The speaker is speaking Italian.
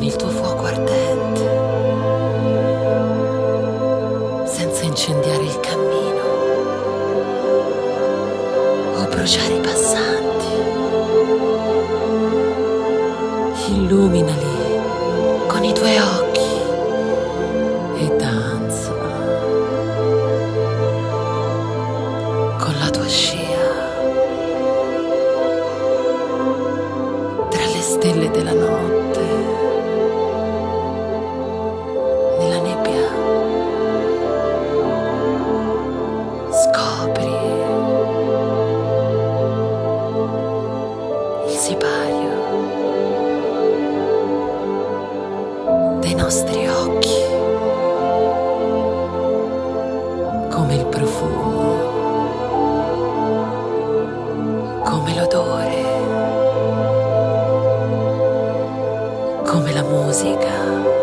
con il tuo fuoco ardente, senza incendiare il cammino o bruciare i passanti. Illuminali con i tuoi occhi e danza con la tua scia tra le stelle della notte, Scopri il sipario dei nostri occhi, come il profumo, come l'odore, come la musica.